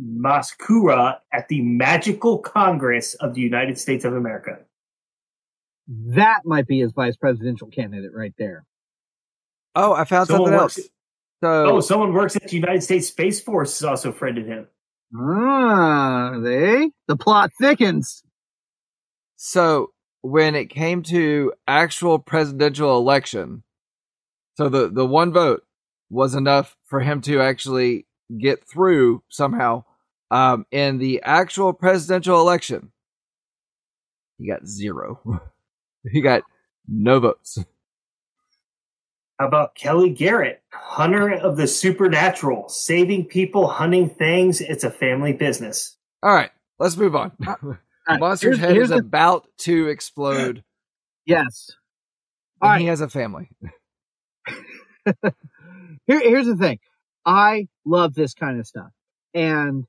Mascura at the Magical Congress of the United States of America. that might be his vice presidential candidate right there. Oh, I found Someone something works- else. So Oh, someone works at the United States Space Force is also friended him. Ah, they? The plot thickens. So when it came to actual presidential election, so the, the one vote was enough for him to actually get through somehow. Um, in the actual presidential election, he got zero. he got no votes. How about Kelly Garrett, hunter of the supernatural, saving people, hunting things? It's a family business. All right, let's move on. right, Monster's here's- head here's is the- about to explode, Yes. and All he has a family. Here, here's the thing. I love this kind of stuff. And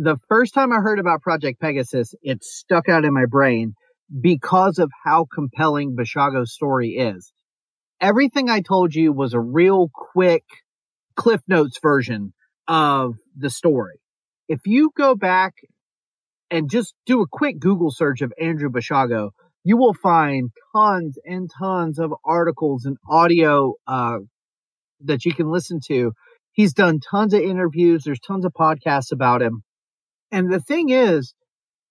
the first time I heard about Project Pegasus, it stuck out in my brain because of how compelling Bashago's story is. Everything I told you was a real quick Cliff Notes version of the story. If you go back and just do a quick Google search of Andrew Bashago, you will find tons and tons of articles and audio uh, that you can listen to. He's done tons of interviews. There's tons of podcasts about him. And the thing is,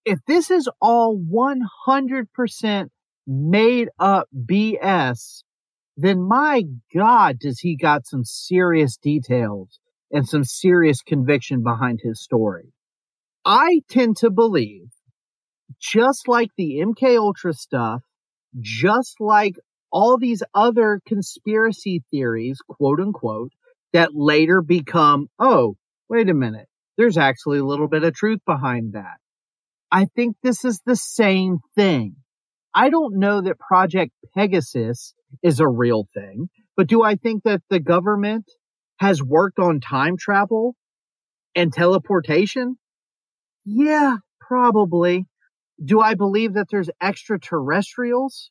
if this is all 100% made up BS, then my God, does he got some serious details and some serious conviction behind his story. I tend to believe, just like the MK Ultra stuff, just like all these other conspiracy theories, quote unquote, that later become, oh, wait a minute, there's actually a little bit of truth behind that. I think this is the same thing. I don't know that Project Pegasus is a real thing, but do I think that the government has worked on time travel and teleportation? Yeah, probably. Do I believe that there's extraterrestrials?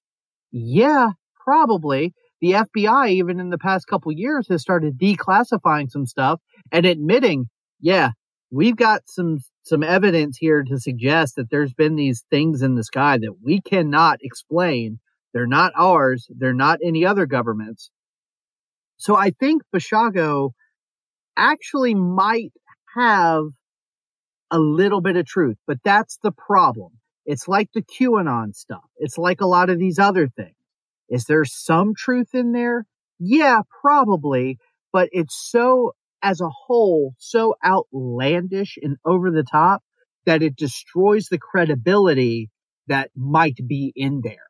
Yeah, probably. The FBI, even in the past couple years, has started declassifying some stuff and admitting, yeah, we've got some some evidence here to suggest that there's been these things in the sky that we cannot explain. They're not ours. They're not any other governments. So I think Bashago actually might have a little bit of truth, but that's the problem. It's like the QAnon stuff. It's like a lot of these other things. Is there some truth in there? Yeah, probably, but it's so as a whole so outlandish and over the top that it destroys the credibility that might be in there.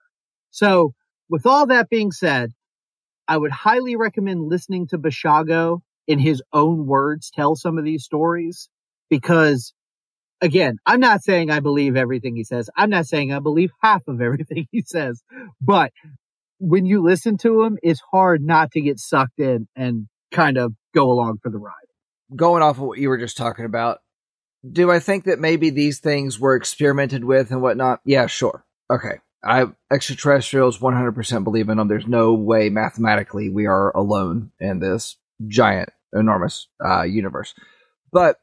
So with all that being said, I would highly recommend listening to Bashago in his own words tell some of these stories because again, I'm not saying I believe everything he says. I'm not saying I believe half of everything he says, but when you listen to him, it's hard not to get sucked in and kind of go along for the ride. Going off of what you were just talking about, do I think that maybe these things were experimented with and whatnot? Yeah, sure. Okay. I extraterrestrials 100% believe in them. There's no way mathematically we are alone in this giant, enormous uh, universe. But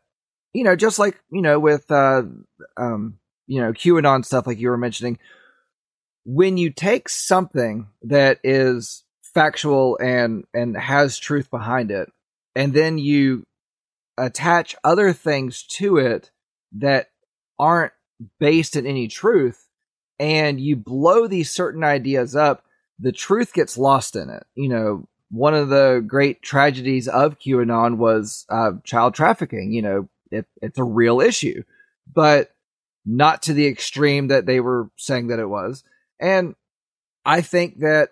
you know, just like you know, with uh, um, you know, QAnon stuff, like you were mentioning, when you take something that is factual and and has truth behind it, and then you attach other things to it that aren't based in any truth and you blow these certain ideas up, the truth gets lost in it. You know, one of the great tragedies of QAnon was uh, child trafficking. You know, it, it's a real issue, but not to the extreme that they were saying that it was. And I think that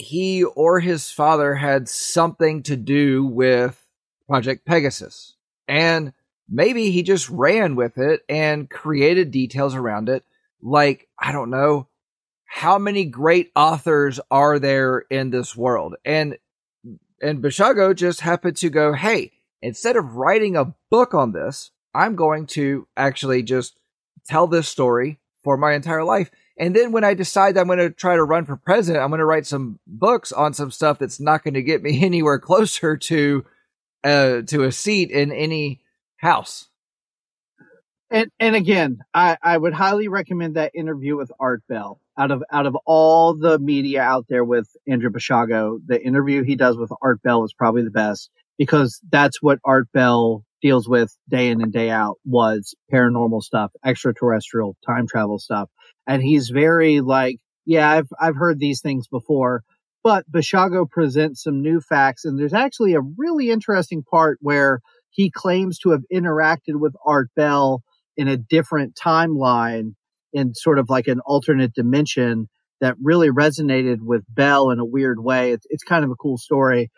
he or his father had something to do with Project Pegasus. And maybe he just ran with it and created details around it. Like, I don't know, how many great authors are there in this world? And and Bishago just happened to go, hey, instead of writing a book on this, I'm going to actually just tell this story for my entire life. And then when I decide I'm going to try to run for president, I'm going to write some books on some stuff that's not going to get me anywhere closer to uh, to a seat in any house. And and again, I, I would highly recommend that interview with Art Bell. Out of out of all the media out there with Andrew Basiago, the interview he does with Art Bell is probably the best because that's what Art Bell deals with day in and day out was paranormal stuff, extraterrestrial, time travel stuff. And he's very like, yeah, I've I've heard these things before, but Basiago presents some new facts and there's actually a really interesting part where he claims to have interacted with Art Bell in a different timeline in sort of like an alternate dimension that really resonated with Bell in a weird way. It's, it's kind of a cool story.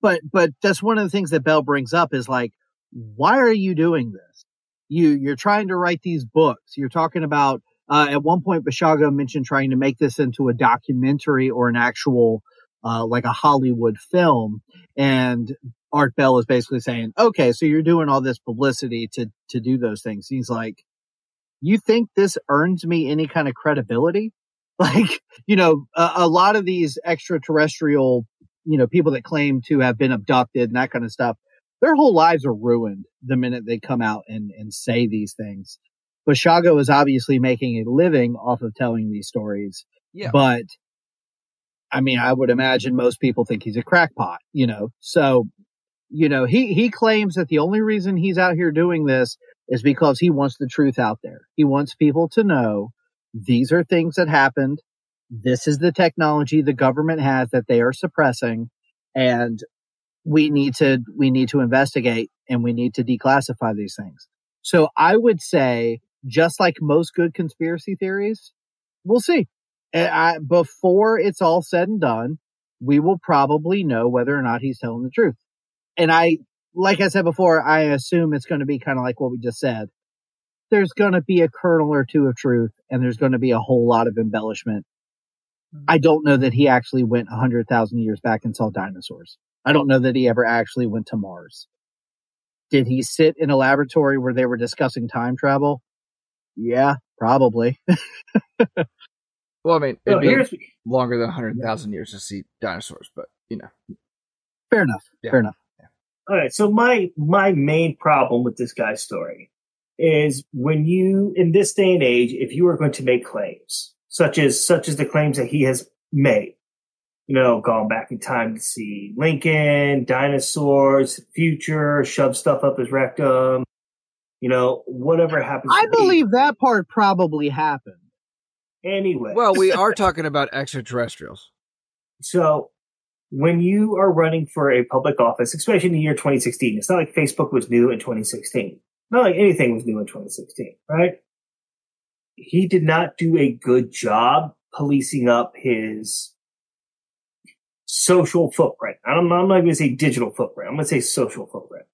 But, but that's one of the things that Bell brings up is like, why are you doing this? You, you're trying to write these books. You're talking about, uh, at one point, Basiago mentioned trying to make this into a documentary or an actual, uh, like a Hollywood film. And Art Bell is basically saying, okay, so you're doing all this publicity to, to do those things. He's like, you think this earns me any kind of credibility? Like, you know, a, a lot of these extraterrestrial, you know, people that claim to have been abducted and that kind of stuff, their whole lives are ruined the minute they come out and, and say these things. Basiago is obviously making a living off of telling these stories. Yeah. But I mean, I would imagine most people think he's a crackpot, you know, so you know, he, he claims that the only reason he's out here doing this is because he wants the truth out there. He wants people to know these are things that happened. This is the technology the government has that they are suppressing and we need to, we need to investigate and we need to declassify these things. So I would say, just like most good conspiracy theories, we'll see. I, before it's all said and done, we will probably know whether or not he's telling the truth and I, like I said before, I assume it's going to be kind of like what we just said. There's going to be a kernel or two of truth and there's going to be a whole lot of embellishment. Mm-hmm. I don't know that he actually went 100,000 years back and saw dinosaurs. I don't know that he ever actually went to Mars. Did he sit in a laboratory where they were discussing time travel? Yeah, probably. well, I mean, it'd be longer than 100,000 years to see dinosaurs, but you know. Fair enough. Yeah. Fair enough. All right. So my, my main problem with this guy's story is when you, in this day and age, if you are going to make claims, such as, such as the claims that he has made, you know, gone back in time to see Lincoln, dinosaurs, future, shove stuff up his rectum, you know, whatever happens. I believe be. that part probably happened. Anyway. Well, we are talking about extraterrestrials. So when you are running for a public office, especially in the year 2016, it's not like Facebook was new in 2016. Not like anything was new in 2016, right? He did not do a good job policing up his social footprint. I'm, I'm not going to say digital footprint. I'm going to say social footprint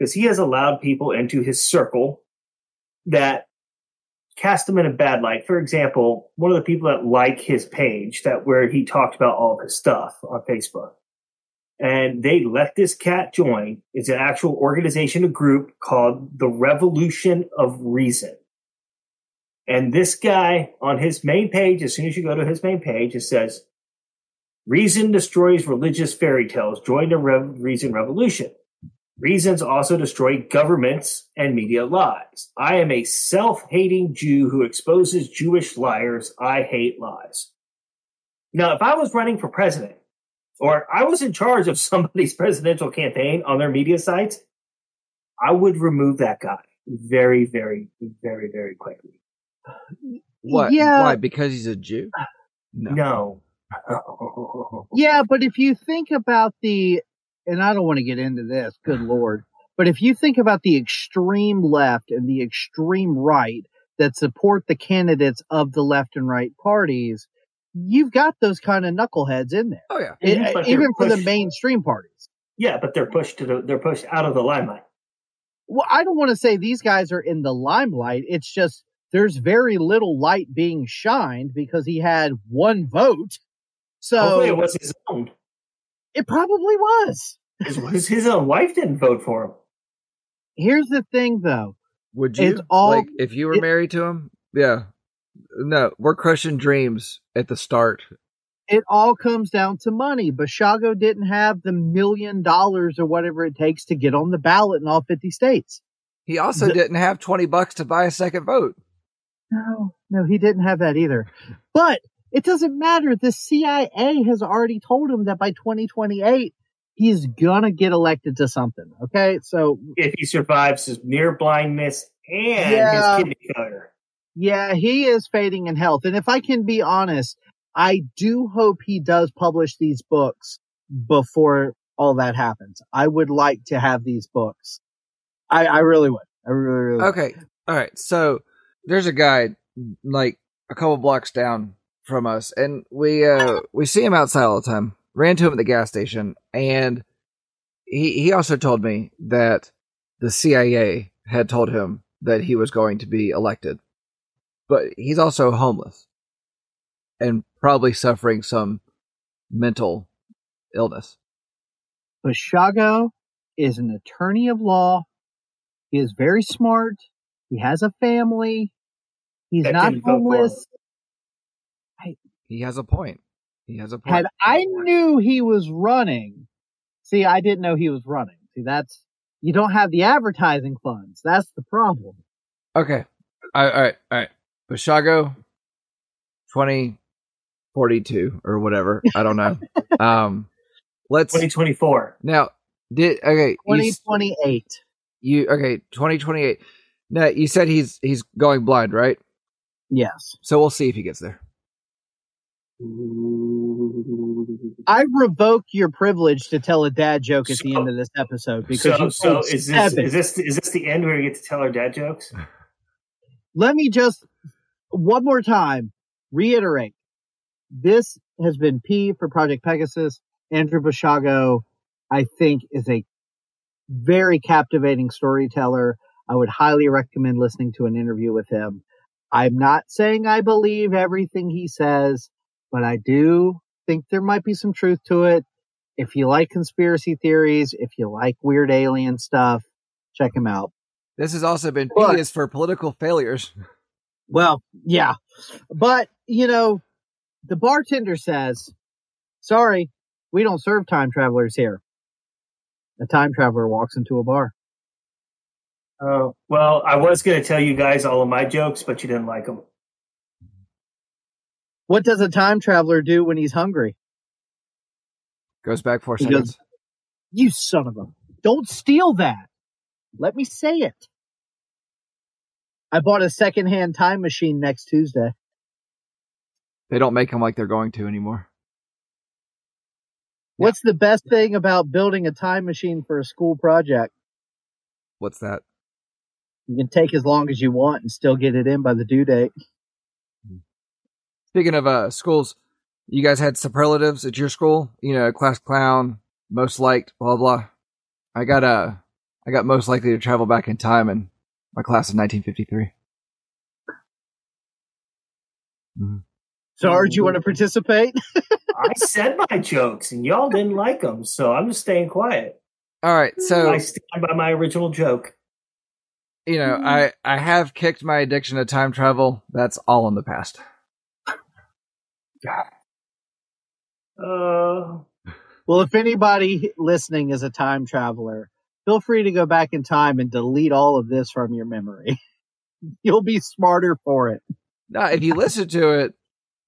because he has allowed people into his circle that cast him in a bad light. For example, one of the people that like his page that where he talked about all of his stuff on Facebook. And they let this cat join. It's an actual organization, a group called the Revolution of Reason. And this guy on his main page, as soon as you go to his main page, it says, Reason destroys religious fairy tales. Join the Reason Revolution. Reasons also destroy governments and media lies. I am a self-hating Jew who exposes Jewish liars. I hate lies. Now, if I was running for president or I was in charge of somebody's presidential campaign on their media sites, I would remove that guy very, very, very, very quickly. What? Yeah. Why? Because he's a Jew? No. No. Yeah, but if you think about the, and I don't want to get into this, good lord, but if you think about the extreme left and the extreme right that support the candidates of the left and right parties, you've got those kind of knuckleheads in there, Oh yeah. But they're even for the mainstream parties. Yeah, but they're pushed to the, they're pushed out of the limelight. Well, I don't want to say these guys are in the limelight. It's just there's very little light being shined because he had one vote. So Hopefully it was his own. It probably was. His, his, his own wife didn't vote for him. Here's the thing though. Would you? It's all- like if you were it- married to him? Yeah. No, we're crushing dreams at the start. It all comes down to money. Bashago didn't have the million dollars or whatever it takes to get on the ballot in all 50 states. He also The- didn't have twenty bucks to buy a second vote. No, no, he didn't have that either. But it doesn't matter. The CIA has already told him that by 2028, he's gonna get elected to something. Okay. So If he survives his near blindness and Yeah. his kidney failure. yeah, he is fading in health. And if I can be honest, I do hope he does publish these books before all that happens. I would like to have these books. I, I really would. I really, really would. Okay. All right. So there's a guy like a couple blocks down from us, and we uh we see him outside all the time. Ran to him at the gas station, and he he also told me that the CIA had told him that he was going to be elected, but he's also homeless and probably suffering some mental illness. Bashago is an attorney of law. He is very smart. He has a family. He's That not didn't vote for him. homeless. He has a point. He has a point. Had I knew he was running, see, I didn't know he was running. See, that's, you don't have the advertising funds. That's the problem. Okay. All right. All right. All right. Bashago, 2042 or whatever. I don't know. um, let's 2024. now, did, okay. You, 2028. you, okay. 2028. Now, you said he's, he's going blind, right? Yes. So we'll see if he gets there. I revoke your privilege to tell a dad joke at the end of this episode because So, you so is this is this is this the end where we get to tell our dad jokes? let me just one more time reiterate. This has been p for project pegasus. Andrew bashago i think is a very captivating storyteller. I would highly recommend listening to an interview with him. I'm not saying i believe everything he says but i do think there might be some truth to it if you like conspiracy theories if you like weird alien stuff check him out This has also been P But- is for political failures. Well, yeah. But, you know, the bartender says, sorry, we don't serve time travelers here. A time traveler walks into a bar. Oh well, I was going to tell you guys all of my jokes, but you didn't like them. What does a time traveler do when he's hungry? Goes back four He seconds. goes- You son of a. Don't steal that. Let me say it. I bought a secondhand time machine next Tuesday. They don't make them like they're going to anymore. What's the best thing about building a time machine for a school project? What's that? You can take as long as you want and still get it in by the due date. Speaking of uh schools, you guys had superlatives at your school. You know, class clown, most liked, blah blah. I got uh, I got most likely to travel back in time in my class of 1953. Sarge, you want to participate? I said my jokes, and y'all didn't like them, so I'm just staying quiet. All right, so I stand by my original joke. you know, I I have kicked my addiction to time travel. That's all in the past. Uh, Well, if anybody listening is a time traveler, feel free to go back in time and delete all of this from your memory. You'll be smarter for it. No, if you listen to it,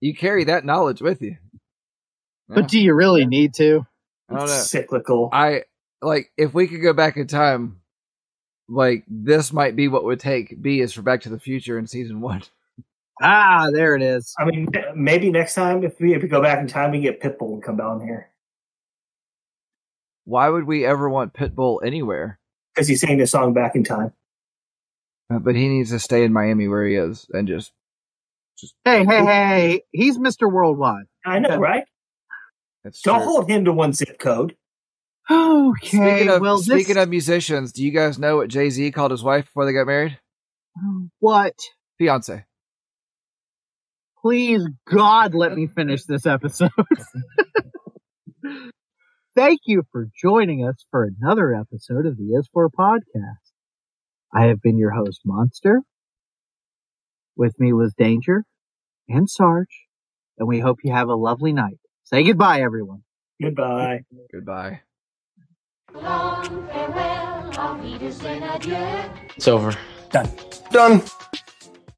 you carry that knowledge with you. Yeah, But do you really need to? I don't know. cyclical. I like if we could go back in time, like this might be what would take B is for Back to the Future in season one. Ah, there it is. I mean, maybe next time if we if we go back in time, we get Pitbull and come down here Why would we ever want Pitbull anywhere? because he sang the song back in time. Uh, But he needs to stay in Miami where he is and just just Hey, hey, hey! He's Mr. Worldwide. I know, Okay. right? That's Don't true. hold him to one zip code. Okay. Speaking of well, speaking this, of musicians, do you guys know what Jay Z called his wife before they got married? what? Fiance. Please, God, let me finish this episode. Thank you for joining us for another episode of the Is For podcast. I have been your host, Monster. With me was Danger and Sarge, and we hope you have a lovely night. Say goodbye, everyone. Goodbye. Goodbye. Long farewell, auf Wiedersehen, adieu. It's over. Done. Done.